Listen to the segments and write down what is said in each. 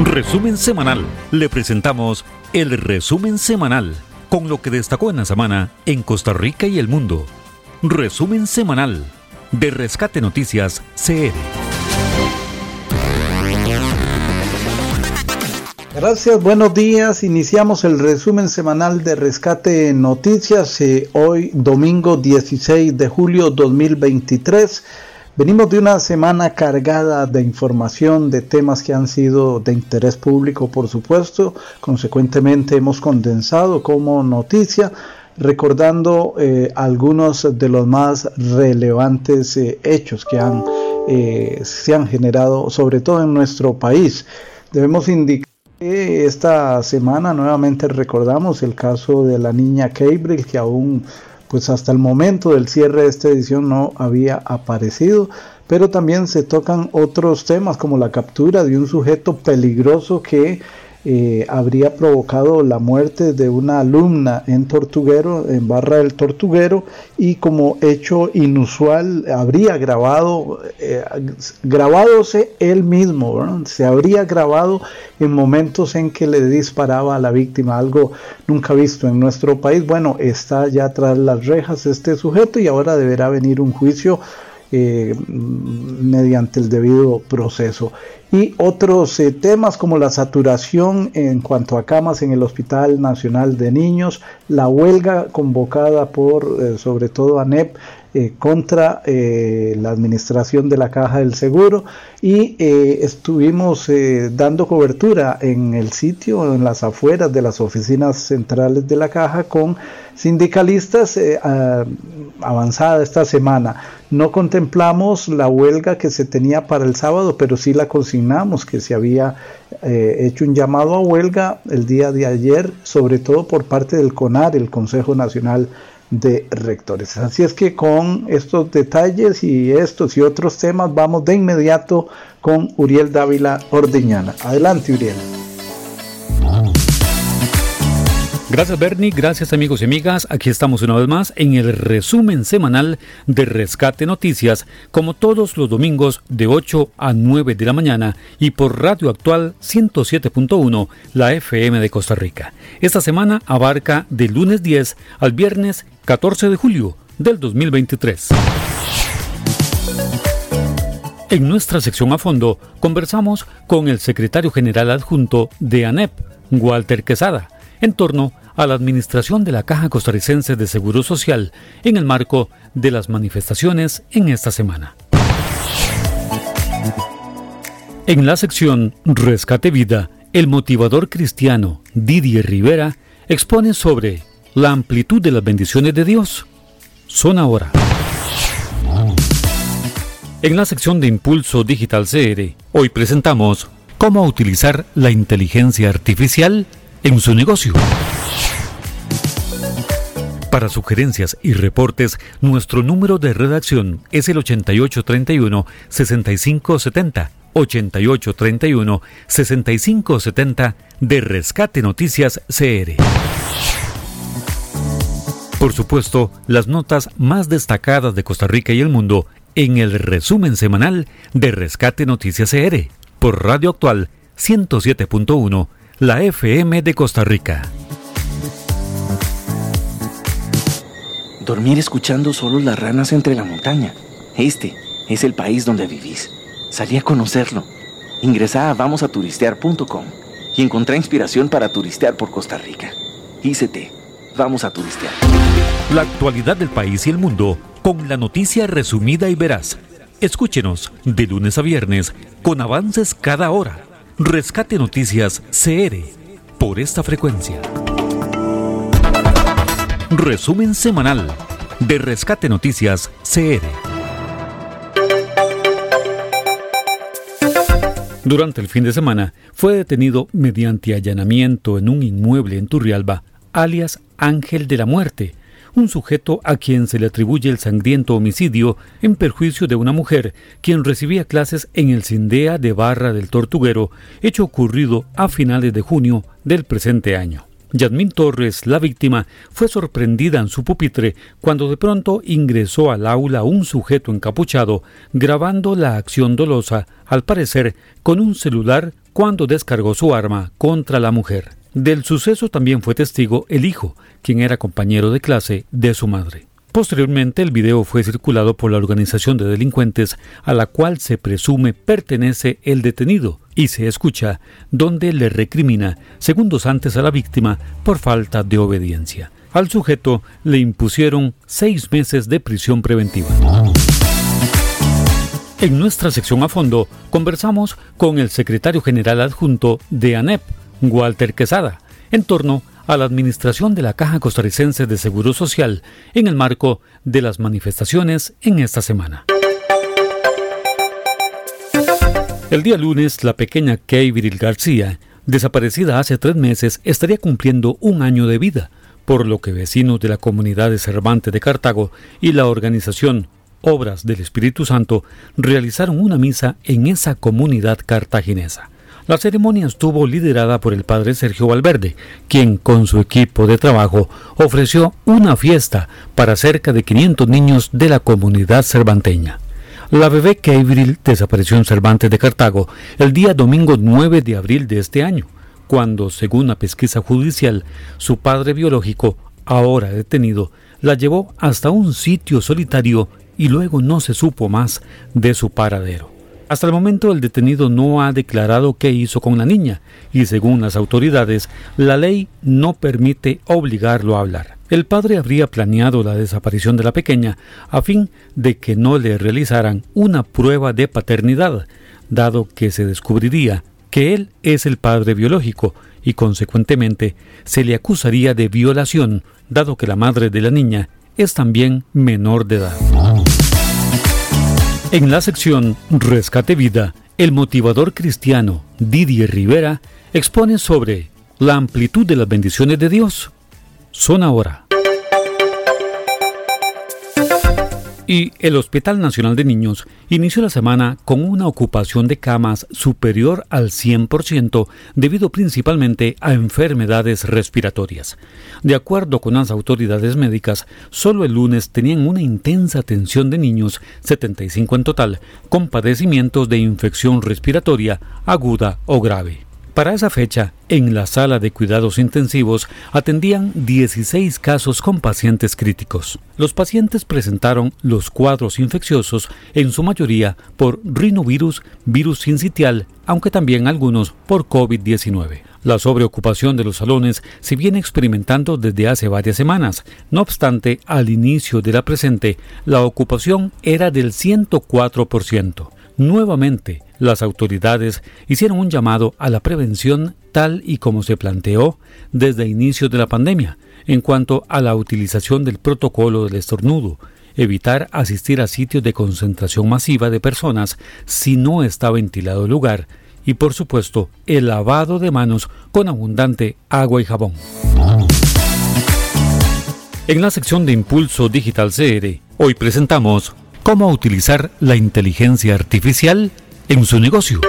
Resumen semanal. Le presentamos el resumen semanal con lo que destacó en la semana en Costa Rica y el mundo. Resumen semanal de Rescate Noticias CR. Gracias, buenos días. Iniciamos el resumen semanal de Rescate Noticias eh, hoy domingo 16 de julio 2023. Venimos de una semana cargada de información, de temas que han sido de interés público, por supuesto. Consecuentemente hemos condensado como noticia, recordando eh, algunos de los más relevantes eh, hechos que han, eh, se han generado, sobre todo en nuestro país. Debemos indicar que esta semana nuevamente recordamos el caso de la niña Cable, que aún pues hasta el momento del cierre de esta edición no había aparecido, pero también se tocan otros temas como la captura de un sujeto peligroso que eh, habría provocado la muerte de una alumna en Tortuguero, en Barra del Tortuguero, y como hecho inusual habría grabado, eh, él mismo, se habría grabado en momentos en que le disparaba a la víctima, algo nunca visto en nuestro país. Bueno, está ya tras las rejas este sujeto y ahora deberá venir un juicio eh, mediante el debido proceso. Y otros eh, temas como la saturación en cuanto a camas en el Hospital Nacional de Niños, la huelga convocada por eh, sobre todo ANEP eh, contra eh, la administración de la caja del seguro y eh, estuvimos dando cobertura en el sitio, en las afueras de las oficinas centrales de la caja con sindicalistas avanzada esta semana. No contemplamos la huelga que se tenía para el sábado, pero sí la consignamos, que se había hecho un llamado a huelga el día de ayer, sobre todo por parte del CONAR, el Consejo Nacional de rectores. Así es que con estos detalles y estos y otros temas vamos de inmediato con Uriel Dávila Ordeñana. Adelante, Uriel. Gracias Bernie, gracias amigos y amigas. Aquí estamos una vez más en el resumen semanal de Rescate Noticias, como todos los domingos de 8 a 9 de la mañana y por Radio Actual 107.1, la FM de Costa Rica. Esta semana abarca del lunes 10 al viernes 14 de julio del 2023. En nuestra sección a fondo conversamos con el secretario general adjunto de ANEP, Walter Quesada, en torno a la administración de la Caja Costarricense de Seguro Social en el marco de las manifestaciones en esta semana. En la sección Rescate Vida, el motivador cristiano Didier Rivera expone sobre la amplitud de las bendiciones de Dios. Son ahora. En la sección de Impulso Digital CR, hoy presentamos cómo utilizar la inteligencia artificial en su negocio. Para sugerencias y reportes, nuestro número de redacción es el 8831-6570. 8831-6570 de Rescate Noticias CR. Por supuesto, las notas más destacadas de Costa Rica y el mundo en el resumen semanal de Rescate Noticias CR por Radio Actual 107.1 la FM de Costa Rica. Dormir escuchando solo las ranas entre la montaña. Este es el país donde vivís. Salí a conocerlo. Ingresá a vamosaturistear.com y encontrá inspiración para turistear por Costa Rica. ICT. Vamos a turistear. La actualidad del país y el mundo con la noticia resumida y veraz. Escúchenos de lunes a viernes con avances cada hora Rescate Noticias CR por esta frecuencia. Resumen semanal de Rescate Noticias CR. Durante el fin de semana fue detenido mediante allanamiento en un inmueble en Turrialba, alias Ángel de la Muerte, un sujeto a quien se le atribuye el sangriento homicidio en perjuicio de una mujer quien recibía clases en el Cindea de Barra del Tortuguero, hecho ocurrido a finales de junio del presente año. Yadmin Torres, la víctima, fue sorprendida en su pupitre cuando de pronto ingresó al aula un sujeto encapuchado grabando la acción dolosa, al parecer con un celular cuando descargó su arma contra la mujer. Del suceso también fue testigo el hijo, quien era compañero de clase de su madre. Posteriormente, el video fue circulado por la organización de delincuentes a la cual se presume pertenece el detenido y se escucha donde le recrimina segundos antes a la víctima por falta de obediencia. Al sujeto le impusieron seis meses de prisión preventiva. En nuestra sección a fondo conversamos con el secretario general adjunto de ANEP, Walter Quesada, en torno a la administración de la Caja Costarricense de Seguro Social en el marco de las manifestaciones en esta semana. El día lunes, la pequeña Kay Viril García, desaparecida hace tres meses, estaría cumpliendo un año de vida, por lo que vecinos de la comunidad de Cervantes de Cartago y la organización Obras del Espíritu Santo realizaron una misa en esa comunidad cartaginesa. La ceremonia estuvo liderada por el padre Sergio Valverde, quien con su equipo de trabajo ofreció una fiesta para cerca de 500 niños de la comunidad cervanteña. La bebé Kevril desapareció en Cervantes de Cartago el día domingo 9 de abril de este año, cuando, según la pesquisa judicial, su padre biológico, ahora detenido, la llevó hasta un sitio solitario y luego no se supo más de su paradero. Hasta el momento el detenido no ha declarado qué hizo con la niña y según las autoridades la ley no permite obligarlo a hablar. El padre habría planeado la desaparición de la pequeña a fin de que no le realizaran una prueba de paternidad, dado que se descubriría que él es el padre biológico y consecuentemente se le acusaría de violación, dado que la madre de la niña es también menor de edad. En la sección Rescate Vida, el motivador cristiano Didier Rivera expone sobre la amplitud de las bendiciones de Dios. Son ahora. Y el Hospital Nacional de Niños inició la semana con una ocupación de camas superior al 100% debido principalmente a enfermedades respiratorias. De acuerdo con las autoridades médicas, solo el lunes tenían una intensa atención de niños, 75 en total, con padecimientos de infección respiratoria aguda o grave. Para esa fecha, en la sala de cuidados intensivos atendían 16 casos con pacientes críticos. Los pacientes presentaron los cuadros infecciosos, en su mayoría por rinovirus, virus sincitial, aunque también algunos por COVID-19. La sobreocupación de los salones se viene experimentando desde hace varias semanas. No obstante, al inicio de la presente, la ocupación era del 104%. Nuevamente, las autoridades hicieron un llamado a la prevención tal y como se planteó desde inicio de la pandemia en cuanto a la utilización del protocolo del estornudo, evitar asistir a sitios de concentración masiva de personas si no está ventilado el lugar y por supuesto el lavado de manos con abundante agua y jabón. En la sección de Impulso Digital CR, hoy presentamos cómo utilizar la inteligencia artificial en su negocio.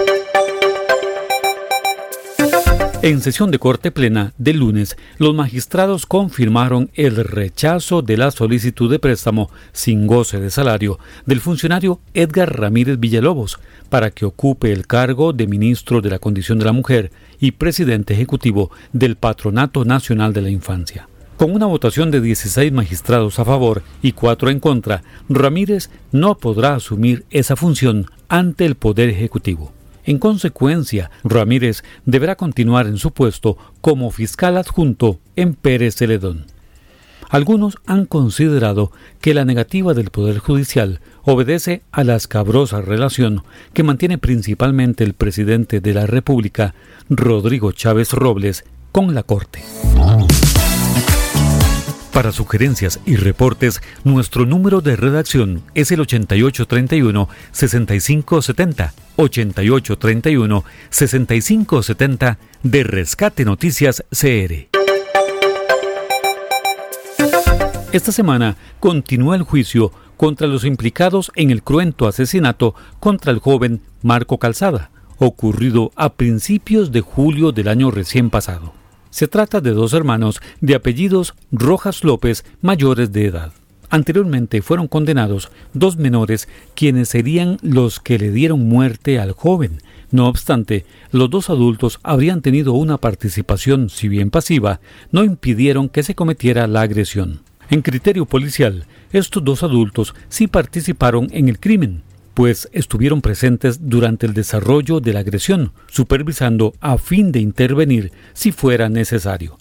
En sesión de corte plena del lunes, los magistrados confirmaron el rechazo de la solicitud de préstamo sin goce de salario del funcionario Edgar Ramírez Villalobos para que ocupe el cargo de ministro de la Condición de la Mujer y presidente ejecutivo del Patronato Nacional de la Infancia. Con una votación de 16 magistrados a favor y 4 en contra, Ramírez no podrá asumir esa función ante el Poder Ejecutivo. En consecuencia, Ramírez deberá continuar en su puesto como fiscal adjunto en Pérez Celedón. Algunos han considerado que la negativa del Poder Judicial obedece a la escabrosa relación que mantiene principalmente el presidente de la República, Rodrigo Chávez Robles, con la Corte. Para sugerencias y reportes, nuestro número de redacción es el 8831-6570. 8831-6570 de Rescate Noticias CR. Esta semana continúa el juicio contra los implicados en el cruento asesinato contra el joven Marco Calzada, ocurrido a principios de julio del año recién pasado. Se trata de dos hermanos de apellidos Rojas López mayores de edad. Anteriormente fueron condenados dos menores quienes serían los que le dieron muerte al joven. No obstante, los dos adultos habrían tenido una participación, si bien pasiva, no impidieron que se cometiera la agresión. En criterio policial, estos dos adultos sí participaron en el crimen, pues estuvieron presentes durante el desarrollo de la agresión, supervisando a fin de intervenir si fuera necesario.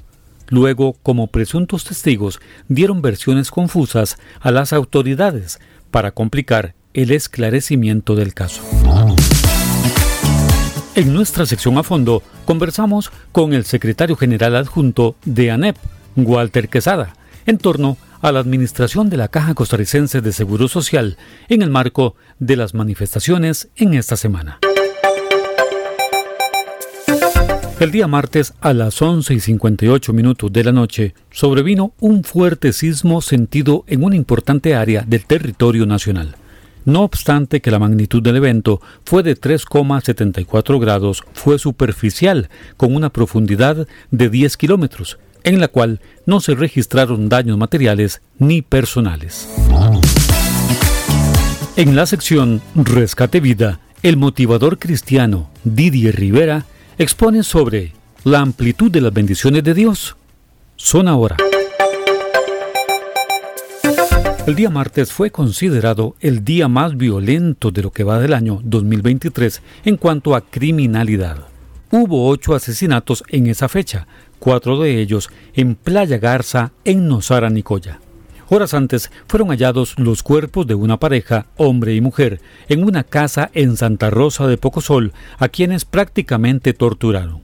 Luego, como presuntos testigos, dieron versiones confusas a las autoridades para complicar el esclarecimiento del caso. En nuestra sección a fondo, conversamos con el secretario general adjunto de ANEP, Walter Quesada, en torno a la administración de la Caja Costarricense de Seguro Social en el marco de las manifestaciones en esta semana. El día martes a las 11 y 58 minutos de la noche sobrevino un fuerte sismo sentido en una importante área del territorio nacional. No obstante que la magnitud del evento fue de 3,74 grados, fue superficial, con una profundidad de 10 kilómetros, en la cual no se registraron daños materiales ni personales. En la sección Rescate Vida, el motivador cristiano Didier Rivera expone sobre la amplitud de las bendiciones de Dios. Son ahora. El día martes fue considerado el día más violento de lo que va del año 2023 en cuanto a criminalidad. Hubo ocho asesinatos en esa fecha, cuatro de ellos en Playa Garza, en Nosara, Nicoya. Horas antes fueron hallados los cuerpos de una pareja, hombre y mujer, en una casa en Santa Rosa de Pocosol, a quienes prácticamente torturaron.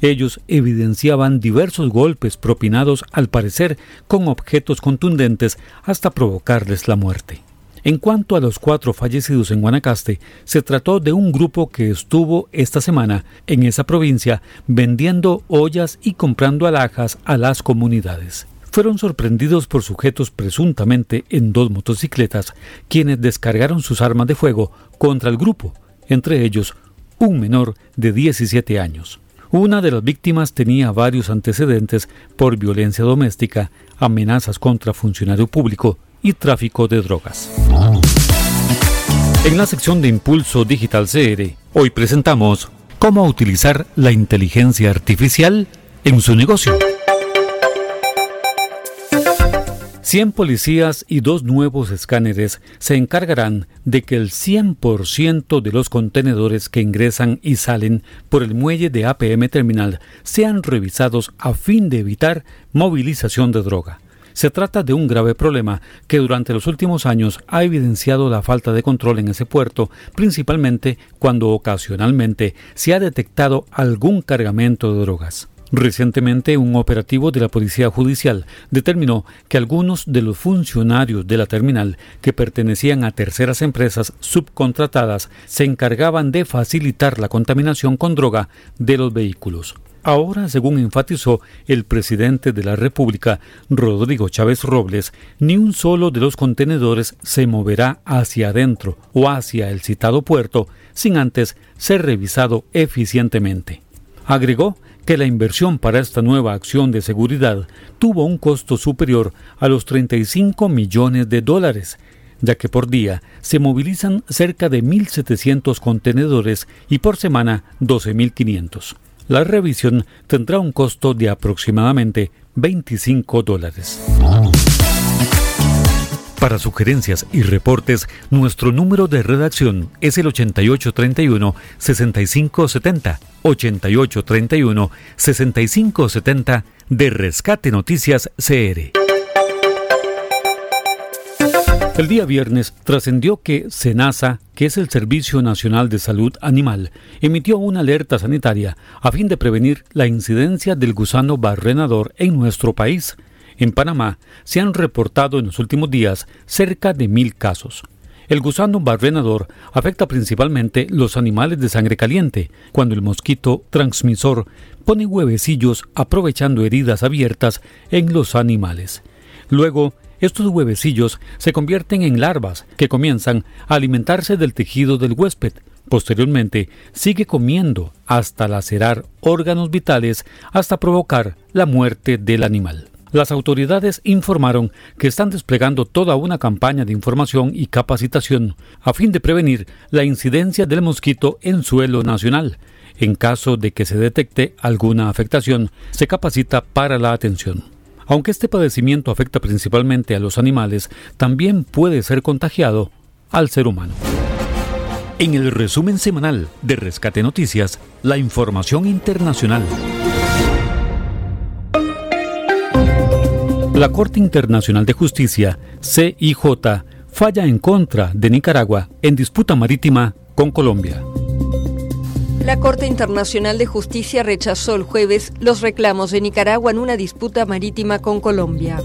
Ellos evidenciaban diversos golpes propinados al parecer con objetos contundentes hasta provocarles la muerte. En cuanto a los cuatro fallecidos en Guanacaste, se trató de un grupo que estuvo esta semana en esa provincia vendiendo ollas y comprando alhajas a las comunidades fueron sorprendidos por sujetos presuntamente en dos motocicletas, quienes descargaron sus armas de fuego contra el grupo, entre ellos un menor de 17 años. Una de las víctimas tenía varios antecedentes por violencia doméstica, amenazas contra funcionario público y tráfico de drogas. En la sección de Impulso Digital CR, hoy presentamos cómo utilizar la inteligencia artificial en su negocio. 100 policías y dos nuevos escáneres se encargarán de que el 100% de los contenedores que ingresan y salen por el muelle de APM Terminal sean revisados a fin de evitar movilización de droga. Se trata de un grave problema que durante los últimos años ha evidenciado la falta de control en ese puerto, principalmente cuando ocasionalmente se ha detectado algún cargamento de drogas. Recientemente, un operativo de la Policía Judicial determinó que algunos de los funcionarios de la terminal que pertenecían a terceras empresas subcontratadas se encargaban de facilitar la contaminación con droga de los vehículos. Ahora, según enfatizó el presidente de la República, Rodrigo Chávez Robles, ni un solo de los contenedores se moverá hacia adentro o hacia el citado puerto sin antes ser revisado eficientemente. Agregó que la inversión para esta nueva acción de seguridad tuvo un costo superior a los 35 millones de dólares, ya que por día se movilizan cerca de 1.700 contenedores y por semana 12.500. La revisión tendrá un costo de aproximadamente 25 dólares. Para sugerencias y reportes, nuestro número de redacción es el 8831-6570. 8831-6570 de Rescate Noticias CR. El día viernes trascendió que SENASA, que es el Servicio Nacional de Salud Animal, emitió una alerta sanitaria a fin de prevenir la incidencia del gusano barrenador en nuestro país. En Panamá se han reportado en los últimos días cerca de mil casos. El gusano barrenador afecta principalmente los animales de sangre caliente, cuando el mosquito transmisor pone huevecillos aprovechando heridas abiertas en los animales. Luego, estos huevecillos se convierten en larvas que comienzan a alimentarse del tejido del huésped, Posteriormente, sigue comiendo hasta lacerar órganos vitales hasta provocar la muerte del animal. Las autoridades informaron que están desplegando toda una campaña de información y capacitación a fin de prevenir la incidencia del mosquito en suelo nacional. En caso de que se detecte alguna afectación, se capacita para la atención. Aunque este padecimiento afecta principalmente a los animales, también puede ser contagiado al ser humano. En el resumen semanal de Rescate Noticias, la información internacional. La Corte Internacional de Justicia, CIJ, falla en contra de Nicaragua en disputa marítima con Colombia. La Corte Internacional de Justicia rechazó el jueves los reclamos de Nicaragua en una disputa marítima con Colombia.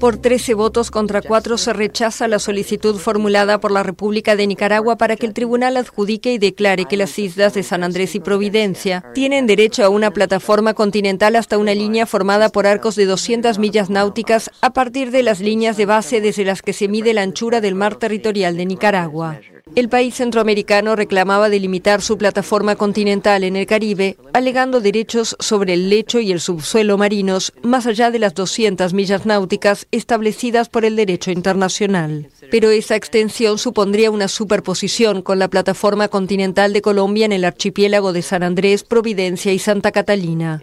Por 13 votos contra 4 se rechaza la solicitud formulada por la República de Nicaragua para que el tribunal adjudique y declare que las islas de San Andrés y Providencia tienen derecho a una plataforma continental hasta una línea formada por arcos de 200 millas náuticas a partir de las líneas de base desde las que se mide la anchura del mar territorial de Nicaragua. El país centroamericano reclamaba delimitar su plataforma continental en el Caribe, alegando derechos sobre el lecho y el subsuelo marinos más allá de las 200 millas náuticas establecidas por el derecho internacional. Pero esa extensión supondría una superposición con la plataforma continental de Colombia en el archipiélago de San Andrés, Providencia y Santa Catalina.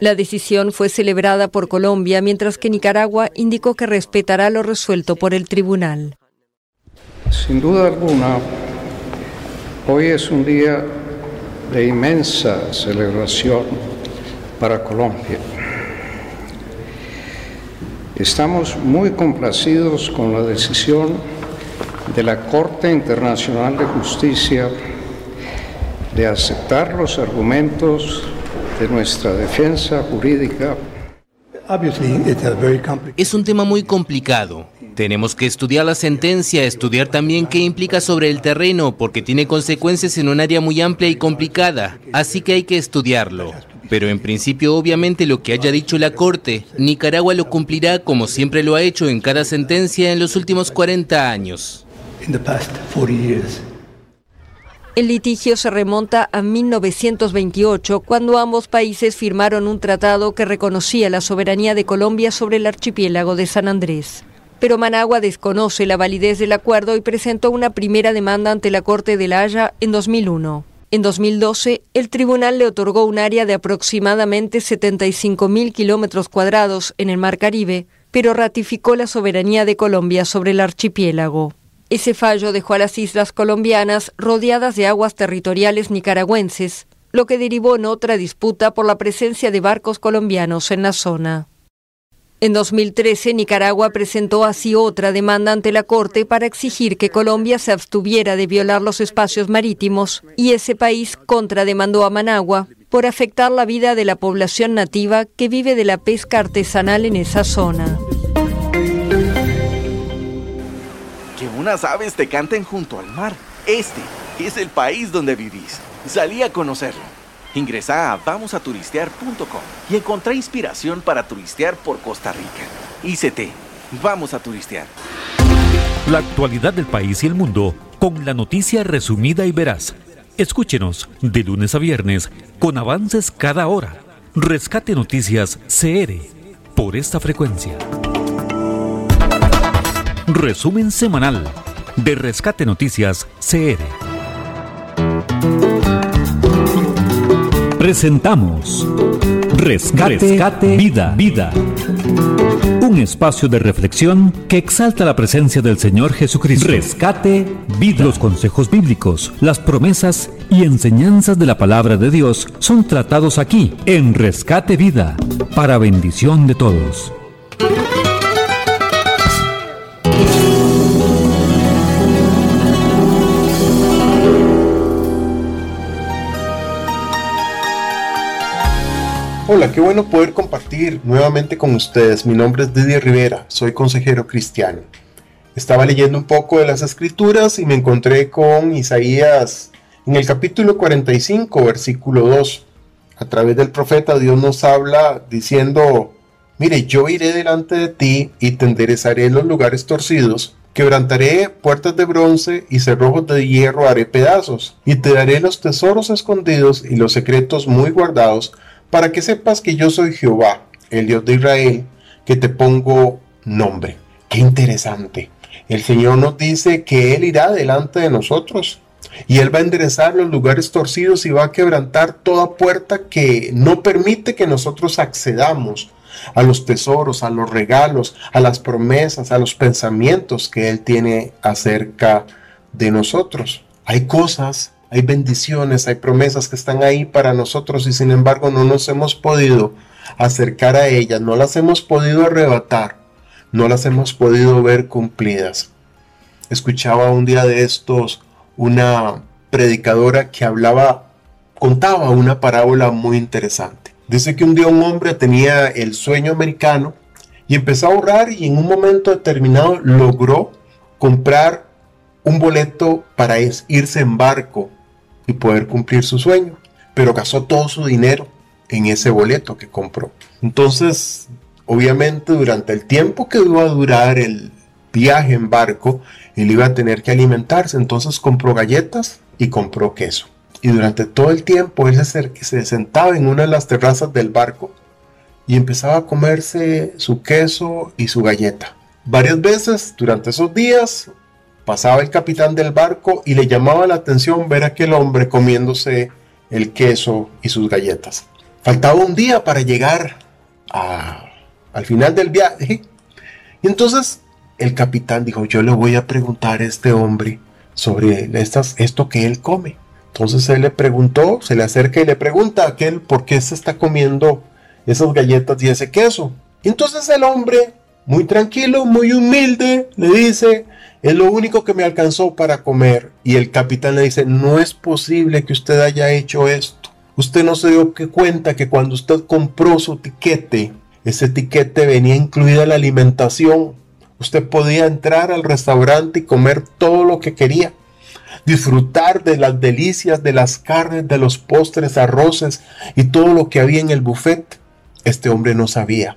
La decisión fue celebrada por Colombia, mientras que Nicaragua indicó que respetará lo resuelto por el tribunal. Sin duda alguna, hoy es un día de inmensa celebración para Colombia. Estamos muy complacidos con la decisión de la Corte Internacional de Justicia de aceptar los argumentos de nuestra defensa jurídica. Es un tema muy complicado tenemos que estudiar la sentencia, estudiar también qué implica sobre el terreno, porque tiene consecuencias en un área muy amplia y complicada, así que hay que estudiarlo. Pero en principio, obviamente, lo que haya dicho la Corte, Nicaragua lo cumplirá como siempre lo ha hecho en cada sentencia en los últimos 40 años. El litigio se remonta a 1928, cuando ambos países firmaron un tratado que reconocía la soberanía de Colombia sobre el archipiélago de San Andrés pero Managua desconoce la validez del acuerdo y presentó una primera demanda ante la Corte de la Haya en 2001. En 2012, el tribunal le otorgó un área de aproximadamente 75.000 kilómetros cuadrados en el Mar Caribe, pero ratificó la soberanía de Colombia sobre el archipiélago. Ese fallo dejó a las islas colombianas rodeadas de aguas territoriales nicaragüenses, lo que derivó en otra disputa por la presencia de barcos colombianos en la zona. En 2013, Nicaragua presentó así otra demanda ante la Corte para exigir que Colombia se abstuviera de violar los espacios marítimos y ese país contrademandó a Managua por afectar la vida de la población nativa que vive de la pesca artesanal en esa zona. Que unas aves te canten junto al mar. Este es el país donde vivís. Salí a conocerlo. Ingresa a vamosaturistear.com y encontrá inspiración para turistear por Costa Rica. ICT, vamos a turistear. La actualidad del país y el mundo con la noticia resumida y veraz. Escúchenos de lunes a viernes con avances cada hora. Rescate Noticias CR por esta frecuencia. Resumen semanal de Rescate Noticias CR. Presentamos Rescate, Vida, Vida. Un espacio de reflexión que exalta la presencia del Señor Jesucristo. Rescate Vida. Los consejos bíblicos, las promesas y enseñanzas de la palabra de Dios son tratados aquí en Rescate Vida, para bendición de todos. Hola, qué bueno poder compartir nuevamente con ustedes. Mi nombre es Didier Rivera, soy consejero cristiano. Estaba leyendo un poco de las escrituras y me encontré con Isaías en el capítulo 45, versículo 2. A través del profeta Dios nos habla diciendo, Mire, yo iré delante de ti y te enderezaré los lugares torcidos, quebrantaré puertas de bronce y cerrojos de hierro haré pedazos, y te daré los tesoros escondidos y los secretos muy guardados, para que sepas que yo soy Jehová, el Dios de Israel, que te pongo nombre. Qué interesante. El Señor nos dice que Él irá delante de nosotros. Y Él va a enderezar los lugares torcidos y va a quebrantar toda puerta que no permite que nosotros accedamos a los tesoros, a los regalos, a las promesas, a los pensamientos que Él tiene acerca de nosotros. Hay cosas, hay bendiciones, hay promesas que están ahí para nosotros y sin embargo no nos hemos podido acercar a ellas, no las hemos podido arrebatar, no las hemos podido ver cumplidas. Escuchaba un día de estos una predicadora que hablaba, contaba una parábola muy interesante Dice que un día un hombre tenía el sueño americano y empezó a ahorrar y en un momento determinado logró comprar un boleto para irse en barco y poder cumplir su sueño. Pero gastó todo su dinero en ese boleto que compró. Entonces, obviamente durante el tiempo que iba a durar el viaje en barco, él iba a tener que alimentarse. Entonces compró galletas y compró queso y durante todo el tiempo él se, se sentaba en una de las terrazas del barco y empezaba a comerse su queso y su galleta. Varias veces durante esos días pasaba el capitán del barco y le llamaba la atención ver a aquel hombre comiéndose el queso y sus galletas. Faltaba un día para llegar al final del viaje. Y entonces el capitán dijo, yo le voy a preguntar a este hombre sobre estas, esto que él come. Entonces él le preguntó, se le acerca y le pregunta a aquel por qué se está comiendo esas galletas y ese queso. Y entonces el hombre, muy tranquilo, muy humilde, le dice, es lo único que me alcanzó para comer. Y el capitán le dice, no es posible que usted haya hecho esto. Usted no se dio cuenta que cuando usted compró su tiquete, ese tiquete venía incluida la alimentación. Usted podía entrar al restaurante y comer todo lo que quería disfrutar de las delicias de las carnes, de los postres, arroces y todo lo que había en el buffet. Este hombre no sabía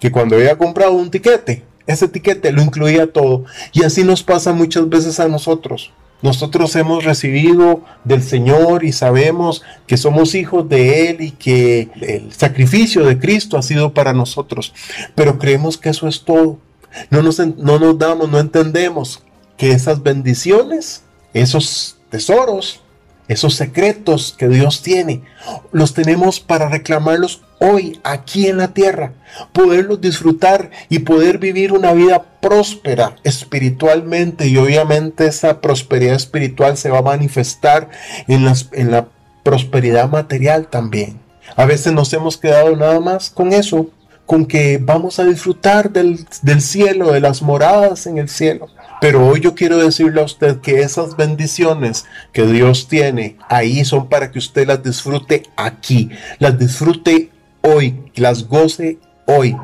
que cuando había comprado un tiquete, ese tiquete lo incluía todo. Y así nos pasa muchas veces a nosotros. Nosotros hemos recibido del Señor y sabemos que somos hijos de Él y que el sacrificio de Cristo ha sido para nosotros. Pero creemos que eso es todo. No nos, no nos damos, no entendemos que esas bendiciones esos tesoros, esos secretos que Dios tiene, los tenemos para reclamarlos hoy, aquí en la tierra, poderlos disfrutar y poder vivir una vida próspera espiritualmente y obviamente esa prosperidad espiritual se va a manifestar en, en la prosperidad material también. A veces nos hemos quedado nada más con eso, con que vamos a disfrutar del, cielo, de las moradas en el cielo. Pero hoy yo quiero decirle a usted que esas bendiciones que Dios tiene ahí son para que usted las disfrute aquí, las disfrute hoy, las goce hoy.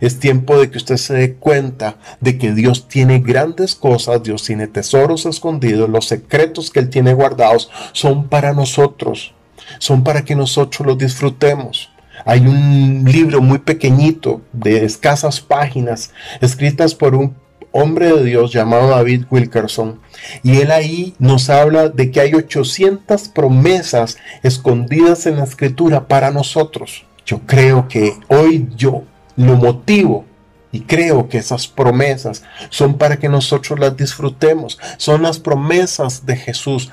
Es tiempo de que usted se dé cuenta de que Dios tiene grandes cosas, Dios tiene tesoros escondidos, los secretos que Él tiene guardados son para nosotros, son para que nosotros los disfrutemos. Hay un libro muy pequeñito de escasas páginas, escritas por un hombre de Dios llamado David Wilkerson. Y él ahí nos habla de que hay 800 promesas escondidas en la escritura para nosotros. Yo creo que hoy yo lo motivo y creo que esas promesas son para que nosotros las disfrutemos. Son las promesas de Jesús.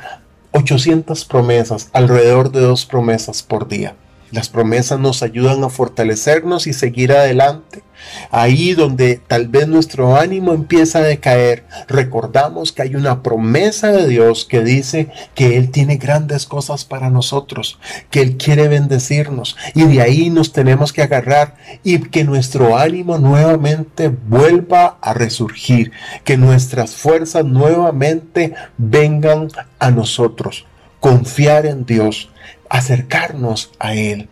800 promesas, alrededor de dos promesas por día. Las promesas nos ayudan a fortalecernos y seguir adelante. Ahí donde tal vez nuestro ánimo empieza a decaer, recordamos que hay una promesa de Dios que dice que Él tiene grandes cosas para nosotros, que Él quiere bendecirnos y de ahí nos tenemos que agarrar y que nuestro ánimo nuevamente vuelva a resurgir, que nuestras fuerzas nuevamente vengan a nosotros. Confiar en Dios, acercarnos a Él.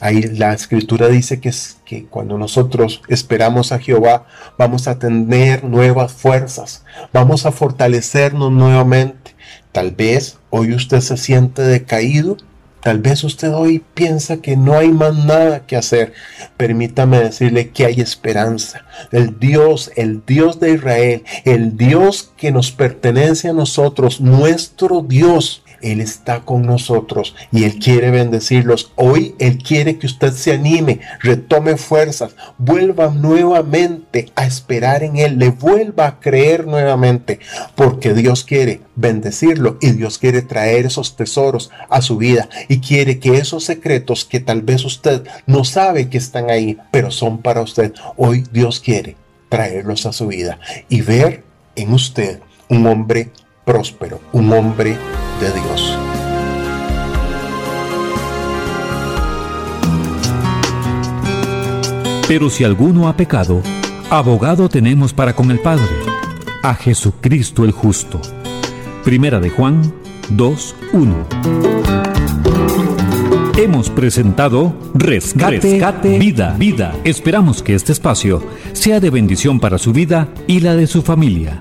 Ahí la escritura dice que, que cuando nosotros esperamos a Jehová, vamos a tener nuevas fuerzas, vamos a fortalecernos nuevamente. Tal vez hoy usted se siente decaído, Tal vez usted hoy piensa que no hay más nada que hacer. Permítame decirle que hay esperanza. El Dios, el Dios de Israel, el Dios que nos pertenece a nosotros, nuestro Dios, él está con nosotros y Él quiere bendecirlos. Hoy Él quiere que usted se anime, retome fuerzas, vuelva nuevamente a esperar en Él, le vuelva a creer nuevamente, porque Dios quiere bendecirlo y Dios quiere traer esos tesoros a su vida y quiere que esos secretos que tal vez usted no sabe que están ahí, pero son para usted, hoy Dios quiere traerlos a su vida y ver en usted un hombre próspero, un hombre de Dios. Pero si alguno ha pecado, abogado tenemos para con el Padre, a Jesucristo el justo. Primera de Juan 2.1. Hemos presentado Rescate, Vida, Vida. Esperamos que este espacio sea de bendición para su vida y la de su familia.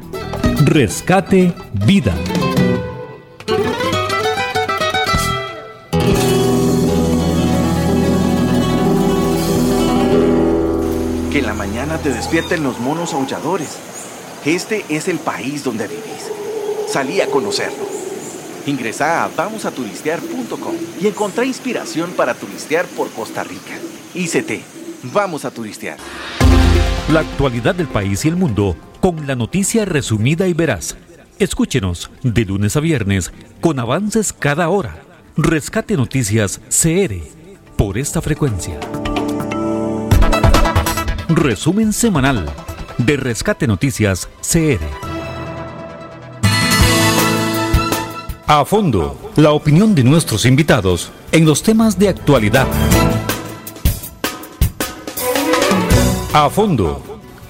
Rescate Vida. Que en la mañana te despierten los monos aulladores. Este es el país donde vivís. Salí a conocerlo. Ingresa a vamosaturistear.com y encontrá inspiración para turistear por Costa Rica. ICT, vamos a turistear. La actualidad del país y el mundo con la noticia resumida y veraz. Escúchenos de lunes a viernes con avances cada hora. Rescate Noticias CR por esta frecuencia. Resumen semanal de Rescate Noticias CR. A fondo, la opinión de nuestros invitados en los temas de actualidad. A fondo,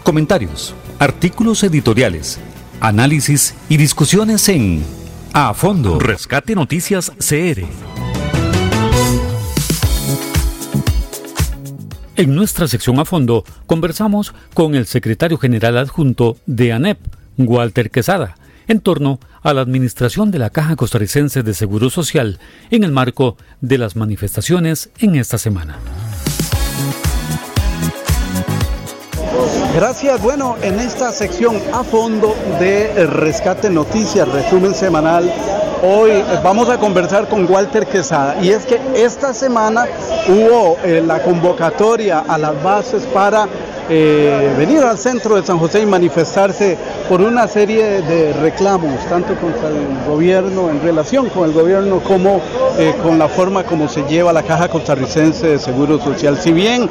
comentarios, artículos editoriales, análisis y discusiones en A Fondo Rescate Noticias CR. En nuestra sección A Fondo conversamos con el secretario general adjunto de ANEP, Walter Quesada, en torno a la administración de la Caja Costarricense de Seguro Social en el marco de las manifestaciones en esta semana. Gracias. Bueno, en esta sección a fondo de Rescate Noticias, resumen semanal, hoy vamos a conversar con Walter Quesada. Y es que esta semana hubo eh, la convocatoria a las bases para eh, venir al centro de San José y manifestarse por una serie de reclamos, tanto contra el gobierno, en relación con el gobierno, como eh, con la forma como se lleva la Caja Costarricense de Seguro Social. Si bien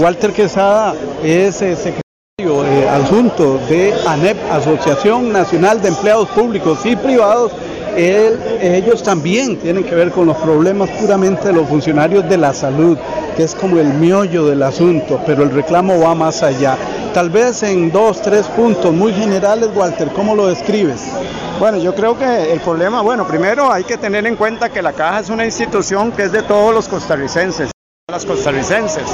Walter Quesada es secretario eh, adjunto de ANEP, Asociación Nacional de Empleados Públicos y Privados, ellos también tienen que ver con los problemas puramente de los funcionarios de la salud, que es como el miollo del asunto, pero el reclamo va más allá. Tal vez en dos, tres puntos muy generales, Walter, ¿cómo lo describes? Bueno, yo creo que el problema, bueno, primero hay que tener en cuenta que la caja es una institución que es de todos los costarricenses las costarricenses.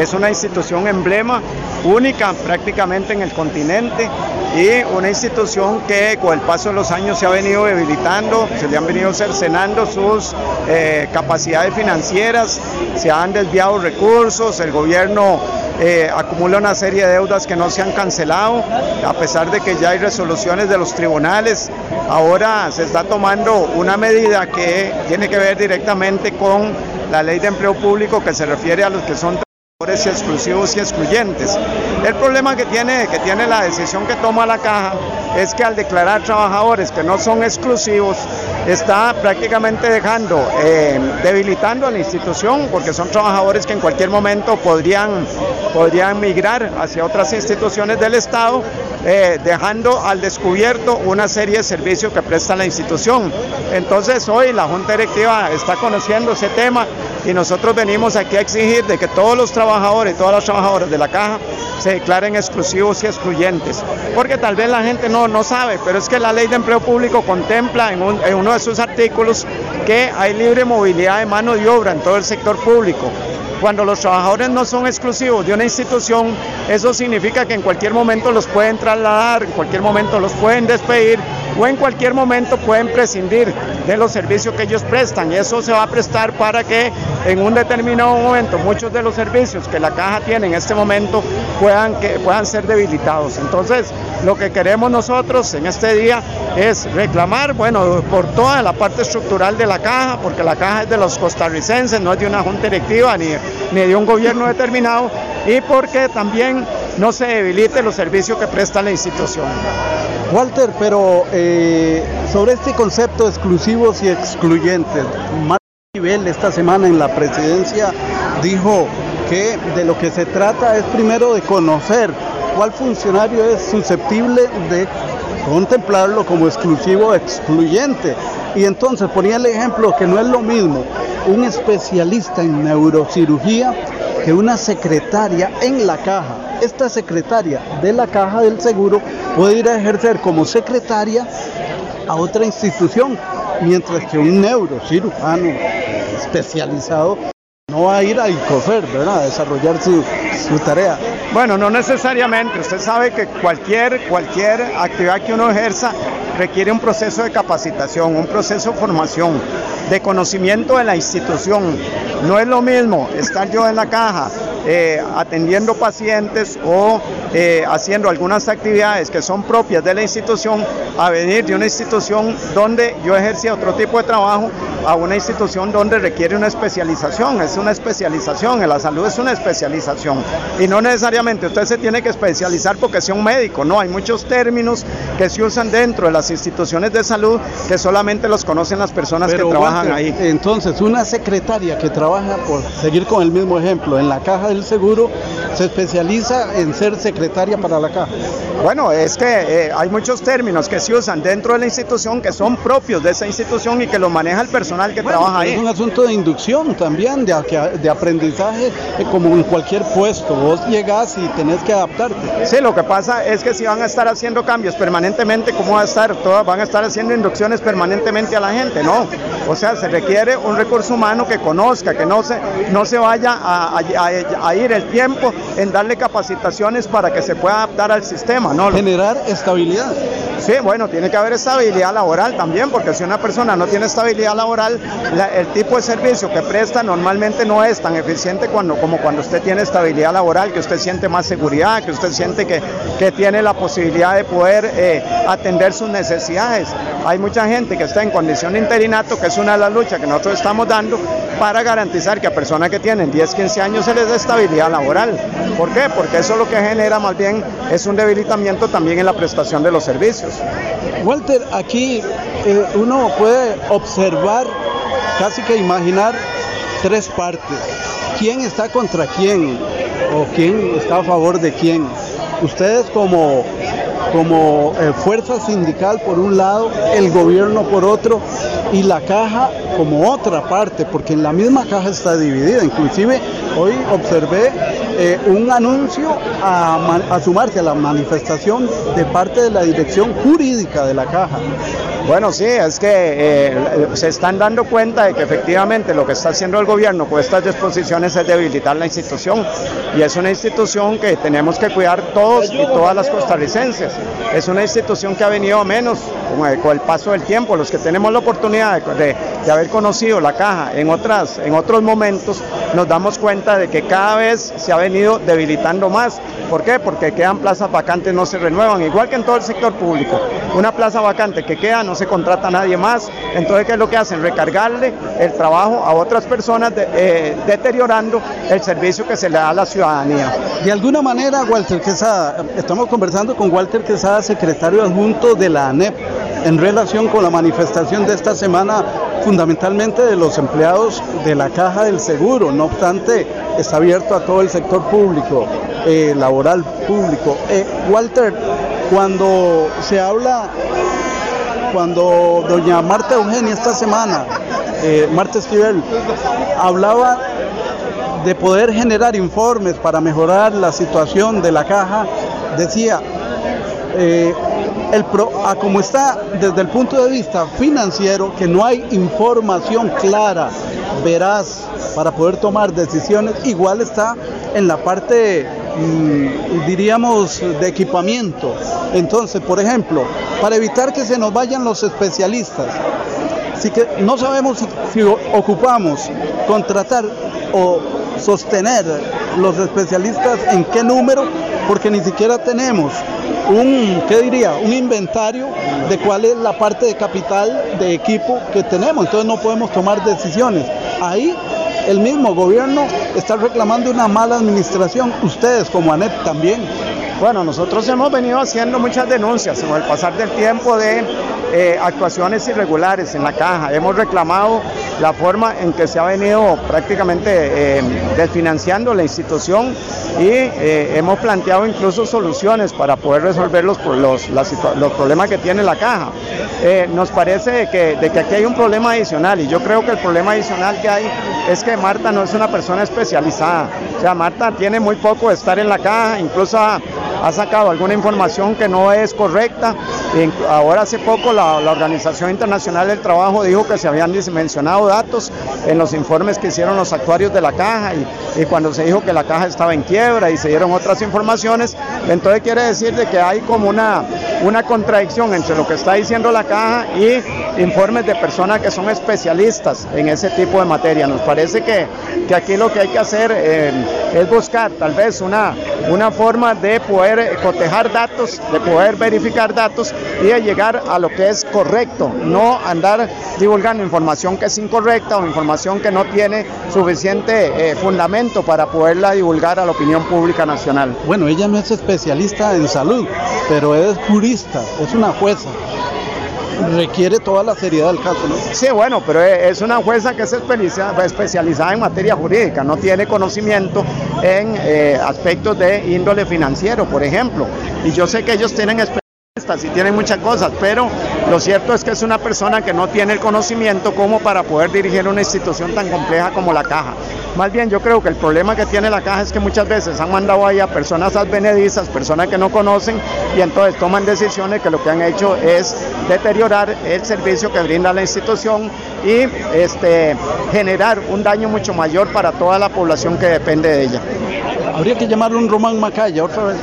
Es una institución emblema única prácticamente en el continente y una institución que con el paso de los años se ha venido debilitando, se le han venido cercenando sus eh, capacidades financieras, se han desviado recursos, el gobierno eh, acumula una serie de deudas que no se han cancelado, a pesar de que ya hay resoluciones de los tribunales. Ahora se está tomando una medida que tiene que ver directamente con la ley de empleo público que se refiere a los que son trabajadores exclusivos y excluyentes. El problema que tiene, que tiene la decisión que toma la caja es que al declarar trabajadores que no son exclusivos, está prácticamente dejando, eh, debilitando a la institución, porque son trabajadores que en cualquier momento podrían, podrían migrar hacia otras instituciones del Estado, eh, dejando al descubierto una serie de servicios que presta la institución. Entonces hoy la Junta Directiva está conociendo ese tema y nosotros venimos aquí a exigir de que todos los trabajadores, todas las trabajadoras de la caja se declaren exclusivos y excluyentes, porque tal vez la gente no, no sabe, pero es que la ley de empleo público contempla en, en uno de sus artículos que hay libre movilidad de mano de obra en todo el sector público. Cuando los trabajadores no son exclusivos de una institución, eso significa que en cualquier momento los pueden trasladar, en cualquier momento los pueden despedir o en cualquier momento pueden prescindir de los servicios que ellos prestan. Y eso se va a prestar para que en un determinado momento muchos de los servicios que la caja tiene en este momento puedan, que, puedan ser debilitados. Entonces, lo que queremos nosotros en este día es reclamar, bueno, por toda la parte estructural de la caja, porque la caja es de los costarricenses, no es de una junta directiva ni, ni de un gobierno determinado, y porque también no se debilite los servicios que presta la institución. Walter, pero eh, sobre este concepto exclusivos y excluyentes, Maribel esta semana en la presidencia dijo que de lo que se trata es primero de conocer cuál funcionario es susceptible de contemplarlo como exclusivo excluyente. Y entonces ponía el ejemplo que no es lo mismo un especialista en neurocirugía que una secretaria en la caja. Esta secretaria de la caja del seguro puede ir a ejercer como secretaria a otra institución, mientras que un neurocirujano especializado no va a ir a ICOFER, ¿verdad? A desarrollar su, tarea. Bueno, no necesariamente. Usted sabe que cualquier, cualquier actividad que uno ejerza requiere un proceso de capacitación, un proceso de formación, de conocimiento de la institución. No es lo mismo estar yo en la caja eh, atendiendo pacientes o eh, haciendo algunas actividades que son propias de la institución a venir de una institución donde yo ejercía otro tipo de trabajo a una institución donde requiere una especialización, es una especialización, en la salud es una especialización. Y no necesariamente usted se tiene que especializar porque sea un médico, no, hay muchos términos que se usan dentro de las instituciones de salud que solamente los conocen las personas que trabajan ahí. Entonces, una secretaria que trabaja, por seguir con el mismo ejemplo, en la caja del seguro, se especializa en ser secretaria para la caja. Bueno, es que eh, hay muchos términos que se usan dentro de la institución que son propios de esa institución y que lo maneja el personal que bueno, trabaja ahí. Es un asunto de inducción también, de, de aprendizaje, eh, como en cualquier puesto. Vos llegás y tenés que adaptarte. Sí, lo que pasa es que si van a estar haciendo cambios permanentemente, ¿cómo va a estar? Todas van a estar haciendo inducciones permanentemente a la gente, ¿no? O sea, se requiere un recurso humano que conozca, que no se, no se vaya a, a, a ir el tiempo en darle capacitaciones para que se pueda adaptar al sistema, ¿no? Generar estabilidad. Sí, bueno, tiene que haber estabilidad laboral también, porque si una persona no tiene estabilidad laboral, la, el tipo de servicio que presta normalmente no es tan eficiente cuando, como cuando usted tiene estabilidad laboral, que usted siente más seguridad, que usted siente que, que tiene la posibilidad de poder eh, atender sus necesidades. Hay mucha gente que está en condición de interinato, que es una de las luchas que nosotros estamos dando para garantizar que a personas que tienen 10, 15 años se les dé estabilidad laboral. ¿Por qué? Porque eso lo que genera más bien es un debilitamiento también en la prestación de los servicios. Walter, aquí eh, uno puede observar, casi que imaginar tres partes. ¿Quién está contra quién? ¿O quién está a favor de quién? Ustedes como, como eh, fuerza sindical por un lado, el gobierno por otro y la caja como otra parte, porque en la misma caja está dividida. Inclusive hoy observé eh, un anuncio a, a, sumarse a la manifestación de parte de la dirección jurídica de la caja. Bueno, sí, es que eh, se están dando cuenta de que efectivamente lo que está haciendo el gobierno con estas disposiciones es debilitar la institución y es una institución que tenemos que cuidar todos y todas las costarricenses. Es una institución que ha venido menos con el, paso del tiempo. Los que tenemos la oportunidad de, de, de haber conocido la caja en, otras, en otros momentos, nos damos cuenta de que cada vez se ha venido debilitando más. ¿Por qué? Porque quedan plazas vacantes, no se renuevan, igual que en todo el sector público. Una plaza vacante que queda, no se contrata a nadie más. Entonces, ¿qué es lo que hacen? Recargarle el trabajo a otras personas, eh, deteriorando el servicio que se le da a la ciudadanía. De alguna manera, Walter Quesada, estamos conversando con Walter Quesada, secretario adjunto de la ANEP, en relación con la manifestación de esta semana fundamentalmente de los empleados de la caja del seguro. No obstante, está abierto a todo el sector público, eh, laboral público. Eh, Walter, cuando se habla, cuando doña Marta Eugenia esta semana, eh, Marta Esquivel, hablaba de poder generar informes para mejorar la situación de la caja, decía, eh, el pro, a como está desde el punto de vista financiero, que no hay información clara, veraz, para poder tomar decisiones, igual está en la parte diríamos, de equipamiento. Entonces, por ejemplo, para evitar que se nos vayan los especialistas, Así que no sabemos si, ocupamos contratar o sostener los especialistas en qué número, porque ni siquiera tenemos un, ¿qué diría? Un inventario de cuál es la parte de capital de equipo que tenemos. Entonces no podemos tomar decisiones. Ahí el mismo gobierno está reclamando una mala administración. Ustedes como ANEP también. Bueno, nosotros hemos venido haciendo muchas denuncias con el pasar del tiempo de eh, actuaciones irregulares en la caja. Hemos reclamado la forma en que se ha venido prácticamente eh, desfinanciando la institución y eh, hemos planteado incluso soluciones para poder resolver los, problemas que tiene la caja. nos parece que, que aquí hay un problema adicional y yo creo que el problema adicional que hay es que Marta no es una persona especializada. O sea, Marta tiene muy poco de estar en la caja, incluso ha, ha sacado alguna información que no es correcta. ahora hace poco la, Organización Internacional del Trabajo dijo que se habían dimensionado datos en los informes que hicieron los actuarios de la caja y, cuando se dijo que la caja estaba en quiebra y se dieron otras informaciones, entonces quiere decir de que hay como una, una contradicción entre lo que está diciendo la caja y informes de personas que son especialistas en ese tipo de materia. Nos parece que, que aquí lo que hay que hacer eh, es buscar tal vez una, una forma de poder cotejar datos, de poder verificar datos y de llegar a lo que es correcto, no andar divulgando información que es incorrecta o información que no tiene suficiente eh, fundamento para poderla divulgar a la opinión pública nacional. Bueno, ella no es especialista en salud, pero es jurista, es una jueza requiere toda la seriedad del caso, ¿no? Sí, bueno, pero es una jueza que es especializada en materia jurídica, no tiene conocimiento en eh, aspectos de índole financiero, por ejemplo. Y yo sé que ellos tienen y tienen muchas cosas, pero lo cierto es que es una persona que no tiene el conocimiento como para poder dirigir una institución tan compleja como la caja. Más bien yo creo que el problema que tiene la caja es que muchas veces han mandado ahí a personas advenedizas, personas que no conocen y entonces toman decisiones que lo que han hecho es deteriorar el servicio que brinda la institución y este, generar un daño mucho mayor para toda la población que depende de ella. Habría que llamarlo un Román Macaya otra vez.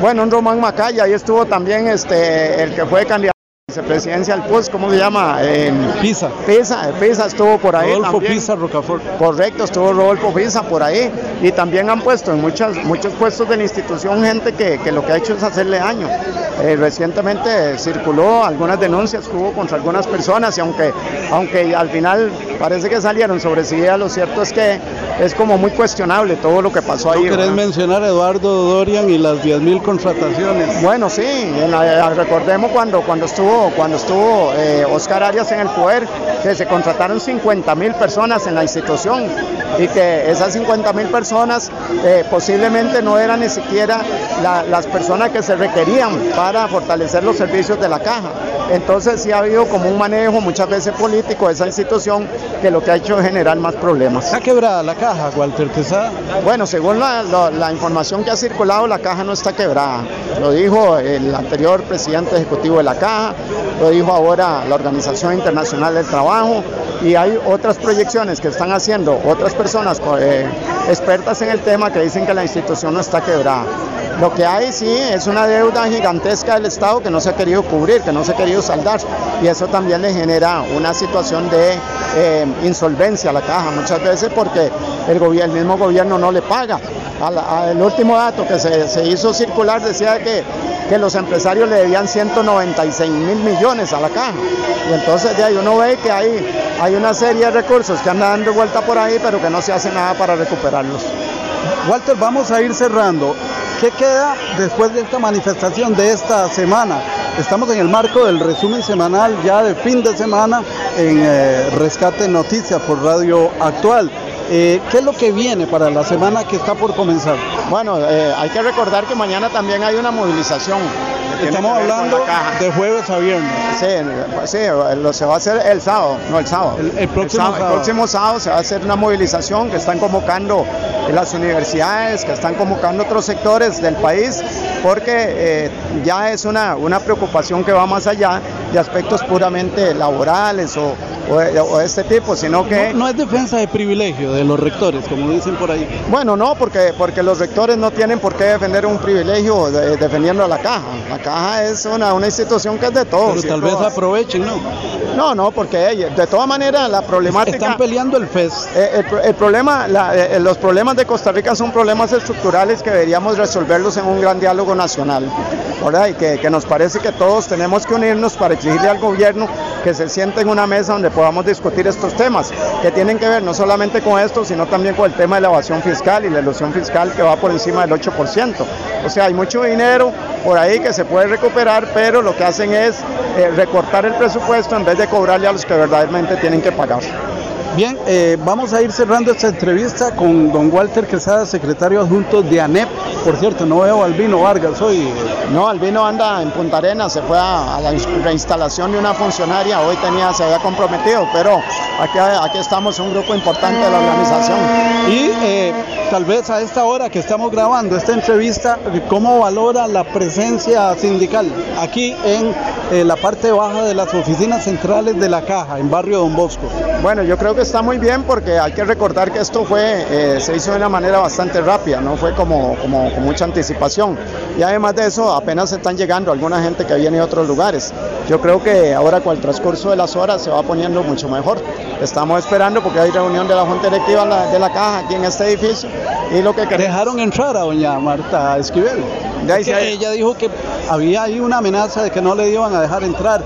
Bueno, un Román Macaya, ahí estuvo también este, el que fue candidato vicepresidencia del PUS, ¿cómo se llama? Pisa. Pisa, Pisa estuvo por ahí. Rodolfo Pisa Rocafort. Correcto, estuvo Rodolfo Pisa por ahí. Y también han puesto en muchas, muchos puestos de la institución gente que, lo que ha hecho es hacerle daño. Eh, recientemente circuló algunas denuncias que hubo contra algunas personas y aunque, aunque al final parece que salieron sobre sí, lo cierto es que es como muy cuestionable todo lo que pasó ahí. ¿No querés mencionar a Eduardo Dorian y las 10.000 contrataciones? Bueno, sí, recordemos cuando, cuando estuvo cuando estuvo eh, Oscar Arias en el poder, que se contrataron 50 mil personas en la institución y que esas 50 mil personas eh, posiblemente no eran ni siquiera las personas que se requerían para fortalecer los servicios de la caja. Entonces sí ha habido como un manejo muchas veces político de esa institución que lo que ha hecho es generar más problemas. ¿Está quebrada la caja, Walter Quesada? Bueno, según la, la información que ha circulado, la caja no está quebrada. Lo dijo el anterior presidente ejecutivo de la caja, lo dijo ahora la Organización Internacional del Trabajo y hay otras proyecciones que están haciendo otras personas eh, expertas en el tema que dicen que la institución no está quebrada. Lo que hay sí es una deuda gigantesca del Estado que no se ha querido cubrir, que no se ha querido saldar y eso también le genera una situación de eh, insolvencia a la caja muchas veces porque el, mismo gobierno no le paga. el último dato que se, hizo circular decía que los empresarios le debían 196 mil millones a la caja. Y entonces de ahí uno ve que hay, hay una serie de recursos que andan dando vuelta por ahí, pero que no se hace nada para recuperarlos. Walter, vamos a ir cerrando. ¿Qué queda después de esta manifestación de esta semana? Estamos en el marco del resumen semanal ya de fin de semana en eh, Rescate Noticias por Radio Actual. Eh, ¿Qué es lo que viene para la semana que está por comenzar? Bueno, eh, hay que recordar que mañana también hay una movilización. Estamos hablando de jueves a viernes. Sí, sí, lo, se va a hacer el sábado, no el sábado. El, próximo, sábado. el próximo sábado se va a hacer una movilización que están convocando las universidades, que están convocando otros sectores del país, porque eh, ya es una, una preocupación que va más allá de aspectos puramente laborales o o, de este tipo, sino que... No, es defensa de privilegio de los rectores, como dicen por ahí. Bueno, no, porque, porque los rectores no tienen por qué defender un privilegio defendiendo a la caja. La caja es una, una institución que es de todos. Pero tal vez aprovechen, ¿no? No, no, porque de todas maneras la problemática... Están peleando el FES. Eh, el, problema, eh, los problemas de Costa Rica son problemas estructurales que deberíamos resolverlos en un gran diálogo nacional, ¿verdad? Y que, que nos parece que todos tenemos que unirnos para exigirle al gobierno que se siente en una mesa donde podamos discutir estos temas, que tienen que ver no solamente con esto, sino también con el tema de la evasión fiscal y la ilusión fiscal que va por encima del 8%. O sea, hay mucho dinero por ahí que se puede recuperar, pero lo que hacen es eh, recortar el presupuesto en vez de cobrarle a los que verdaderamente tienen que pagar. Bien, eh, vamos a ir cerrando esta entrevista con don Walter Quesada, secretario adjunto de ANEP. Por cierto, no veo a Albino Vargas hoy. No, Albino anda en Punta Arenas, se fue a, la reinstalación de una funcionaria, hoy tenía, se había comprometido, pero aquí, aquí estamos un grupo importante de la organización. Y eh, tal vez a esta hora que estamos grabando esta entrevista, ¿cómo valora la presencia sindical aquí en eh, la parte baja de las oficinas centrales de la Caja, en Barrio Don Bosco? Bueno, yo creo que está muy bien porque hay que recordar que esto fue, eh, se hizo de una manera bastante rápida, no fue como, como con mucha anticipación. Y además de eso, apenas están llegando alguna gente que viene de otros lugares. Yo creo que ahora con el transcurso de las horas se va poniendo mucho mejor. Estamos esperando porque hay reunión de la Junta Directiva de la Caja aquí en este edificio y lo que Dejaron entrar a doña Marta Esquivel. ella dijo que había ahí una amenaza de que no le iban a dejar entrar.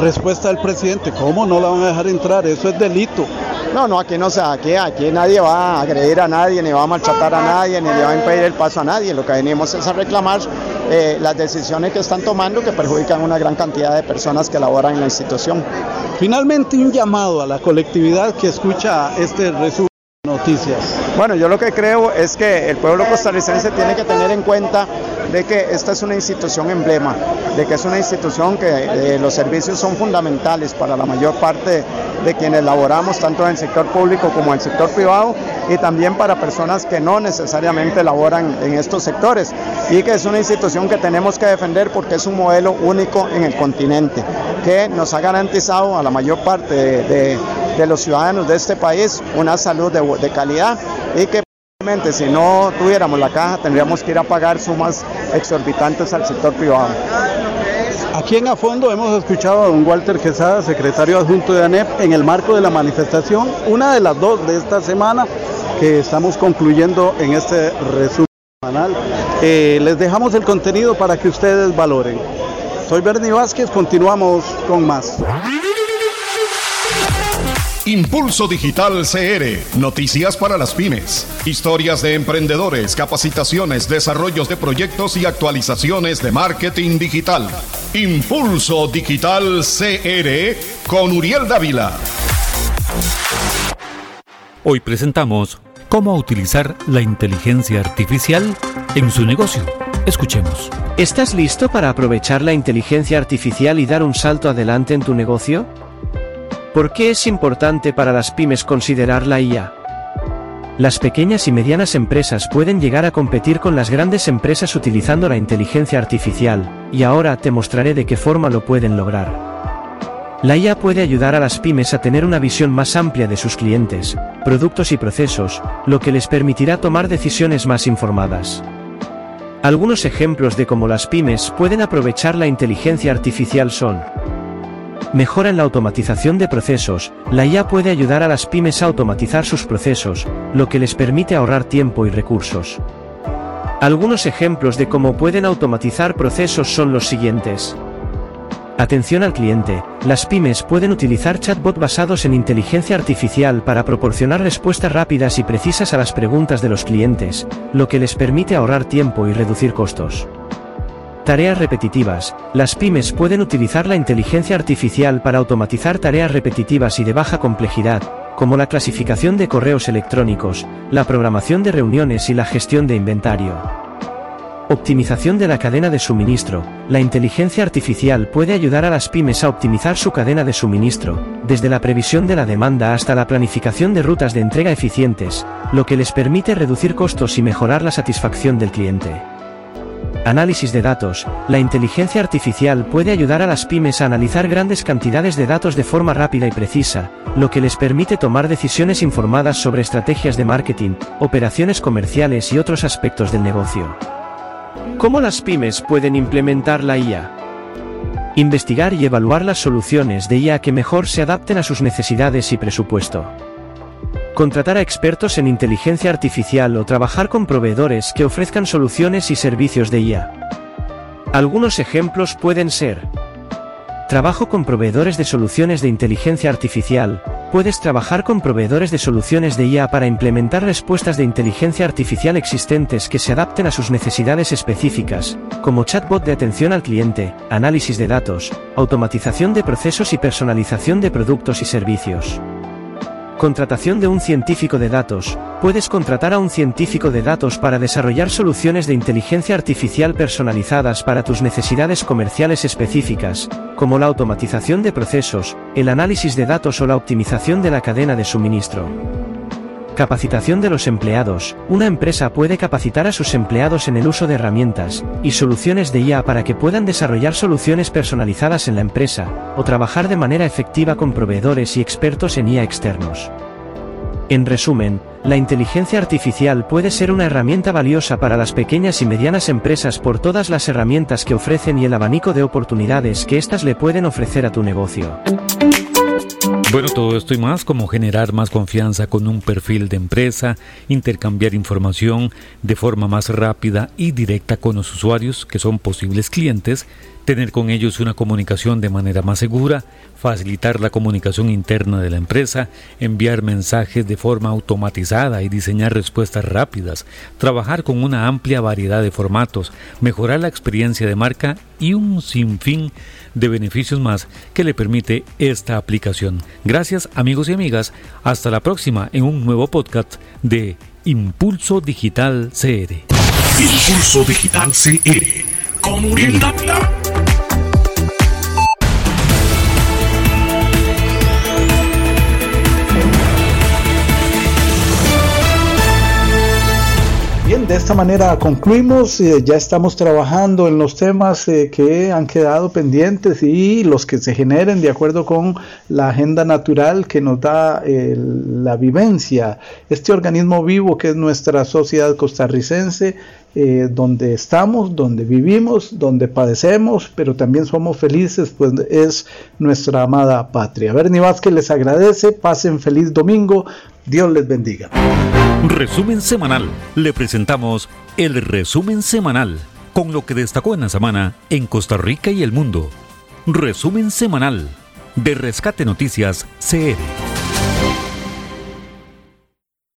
Respuesta del presidente, ¿cómo no la van a dejar entrar? Eso es delito. No, no, aquí no se, aquí, aquí nadie va a agredir a nadie, ni va a maltratar a nadie, ni le va a impedir el paso a nadie. Lo que venimos es a reclamar eh, las decisiones que están tomando que perjudican a una gran cantidad de personas que laboran en la institución. Finalmente, un llamado a la colectividad que escucha este resumen noticias. Bueno, yo lo que creo es que el pueblo costarricense tiene que tener en cuenta de que esta es una institución emblema, de que es una institución que eh, los servicios son fundamentales para la mayor parte de quienes laboramos, tanto en el sector público como en el sector privado, y también para personas que no necesariamente laboran en estos sectores, y que es una institución que tenemos que defender porque es un modelo único en el continente, que nos ha garantizado a la mayor parte de de los ciudadanos de este país una salud de, calidad y que si no tuviéramos la caja tendríamos que ir a pagar sumas exorbitantes al sector privado. Aquí en A Fondo hemos escuchado a don Walter Quesada, secretario adjunto de ANEP, en el marco de la manifestación, una de las dos de esta semana que estamos concluyendo en este resumen semanal. Eh, les dejamos el contenido para que ustedes valoren. Soy Bernie Vázquez, continuamos con más. Impulso Digital CR, noticias para las pymes, historias de emprendedores, capacitaciones, desarrollos de proyectos y actualizaciones de marketing digital. Impulso Digital CR con Uriel Dávila. Hoy presentamos cómo utilizar la inteligencia artificial en su negocio. Escuchemos. ¿Estás listo para aprovechar la inteligencia artificial y dar un salto adelante en tu negocio? ¿Por qué es importante para las pymes considerar la IA? Las pequeñas y medianas empresas pueden llegar a competir con las grandes empresas utilizando la inteligencia artificial, y ahora te mostraré de qué forma lo pueden lograr. La IA puede ayudar a las pymes a tener una visión más amplia de sus clientes, productos y procesos, lo que les permitirá tomar decisiones más informadas. Algunos ejemplos de cómo las pymes pueden aprovechar la inteligencia artificial son, Mejora en la automatización de procesos, la IA puede ayudar a las pymes a automatizar sus procesos, lo que les permite ahorrar tiempo y recursos. Algunos ejemplos de cómo pueden automatizar procesos son los siguientes. Atención al cliente, las pymes pueden utilizar chatbot basados en inteligencia artificial para proporcionar respuestas rápidas y precisas a las preguntas de los clientes, lo que les permite ahorrar tiempo y reducir costos. Tareas repetitivas. Las pymes pueden utilizar la inteligencia artificial para automatizar tareas repetitivas y de baja complejidad, como la clasificación de correos electrónicos, la programación de reuniones y la gestión de inventario. Optimización de la cadena de suministro. La inteligencia artificial puede ayudar a las pymes a optimizar su cadena de suministro, desde la previsión de la demanda hasta la planificación de rutas de entrega eficientes, lo que les permite reducir costos y mejorar la satisfacción del cliente. Análisis de datos. La inteligencia artificial puede ayudar a las pymes a analizar grandes cantidades de datos de forma rápida y precisa, lo que les permite tomar decisiones informadas sobre estrategias de marketing, operaciones comerciales y otros aspectos del negocio. ¿Cómo las pymes pueden implementar la IA? Investigar y evaluar las soluciones de IA que mejor se adapten a sus necesidades y presupuesto. Contratar a expertos en inteligencia artificial o trabajar con proveedores que ofrezcan soluciones y servicios de IA. Algunos ejemplos pueden ser Trabajo con proveedores de soluciones de inteligencia artificial. Puedes trabajar con proveedores de soluciones de IA para implementar respuestas de inteligencia artificial existentes que se adapten a sus necesidades específicas, como chatbot de atención al cliente, análisis de datos, automatización de procesos y personalización de productos y servicios. Contratación de un científico de datos. Puedes contratar a un científico de datos para desarrollar soluciones de inteligencia artificial personalizadas para tus necesidades comerciales específicas, como la automatización de procesos, el análisis de datos o la optimización de la cadena de suministro. Capacitación de los empleados. Una empresa puede capacitar a sus empleados en el uso de herramientas y soluciones de IA para que puedan desarrollar soluciones personalizadas en la empresa, o trabajar de manera efectiva con proveedores y expertos en IA externos. En resumen, la inteligencia artificial puede ser una herramienta valiosa para las pequeñas y medianas empresas por todas las herramientas que ofrecen y el abanico de oportunidades que éstas le pueden ofrecer a tu negocio. Bueno, todo esto y más, como generar más confianza con un perfil de empresa, intercambiar información de forma más rápida y directa con los usuarios que son posibles clientes, tener con ellos una comunicación de manera más segura, facilitar la comunicación interna de la empresa, enviar mensajes de forma automatizada y diseñar respuestas rápidas, trabajar con una amplia variedad de formatos, mejorar la experiencia de marca y un sinfín de beneficios más que le permite esta aplicación. Gracias amigos y amigas, hasta la próxima en un nuevo podcast de Impulso Digital CR. Impulso Digital CR. Bien, de esta manera concluimos. Eh, ya estamos trabajando en los temas eh, que han quedado pendientes y los que se generen de acuerdo con la agenda natural que nos da eh, la vivencia. Este organismo vivo que es nuestra sociedad costarricense, donde estamos, donde vivimos, donde padecemos, pero también somos felices, pues es nuestra amada patria. Bernie Vázquez les agradece. Pasen feliz domingo. Dios les bendiga. Resumen semanal. Le presentamos el resumen semanal con lo que destacó en la semana en Costa Rica y el mundo. Resumen semanal de Rescate Noticias CR.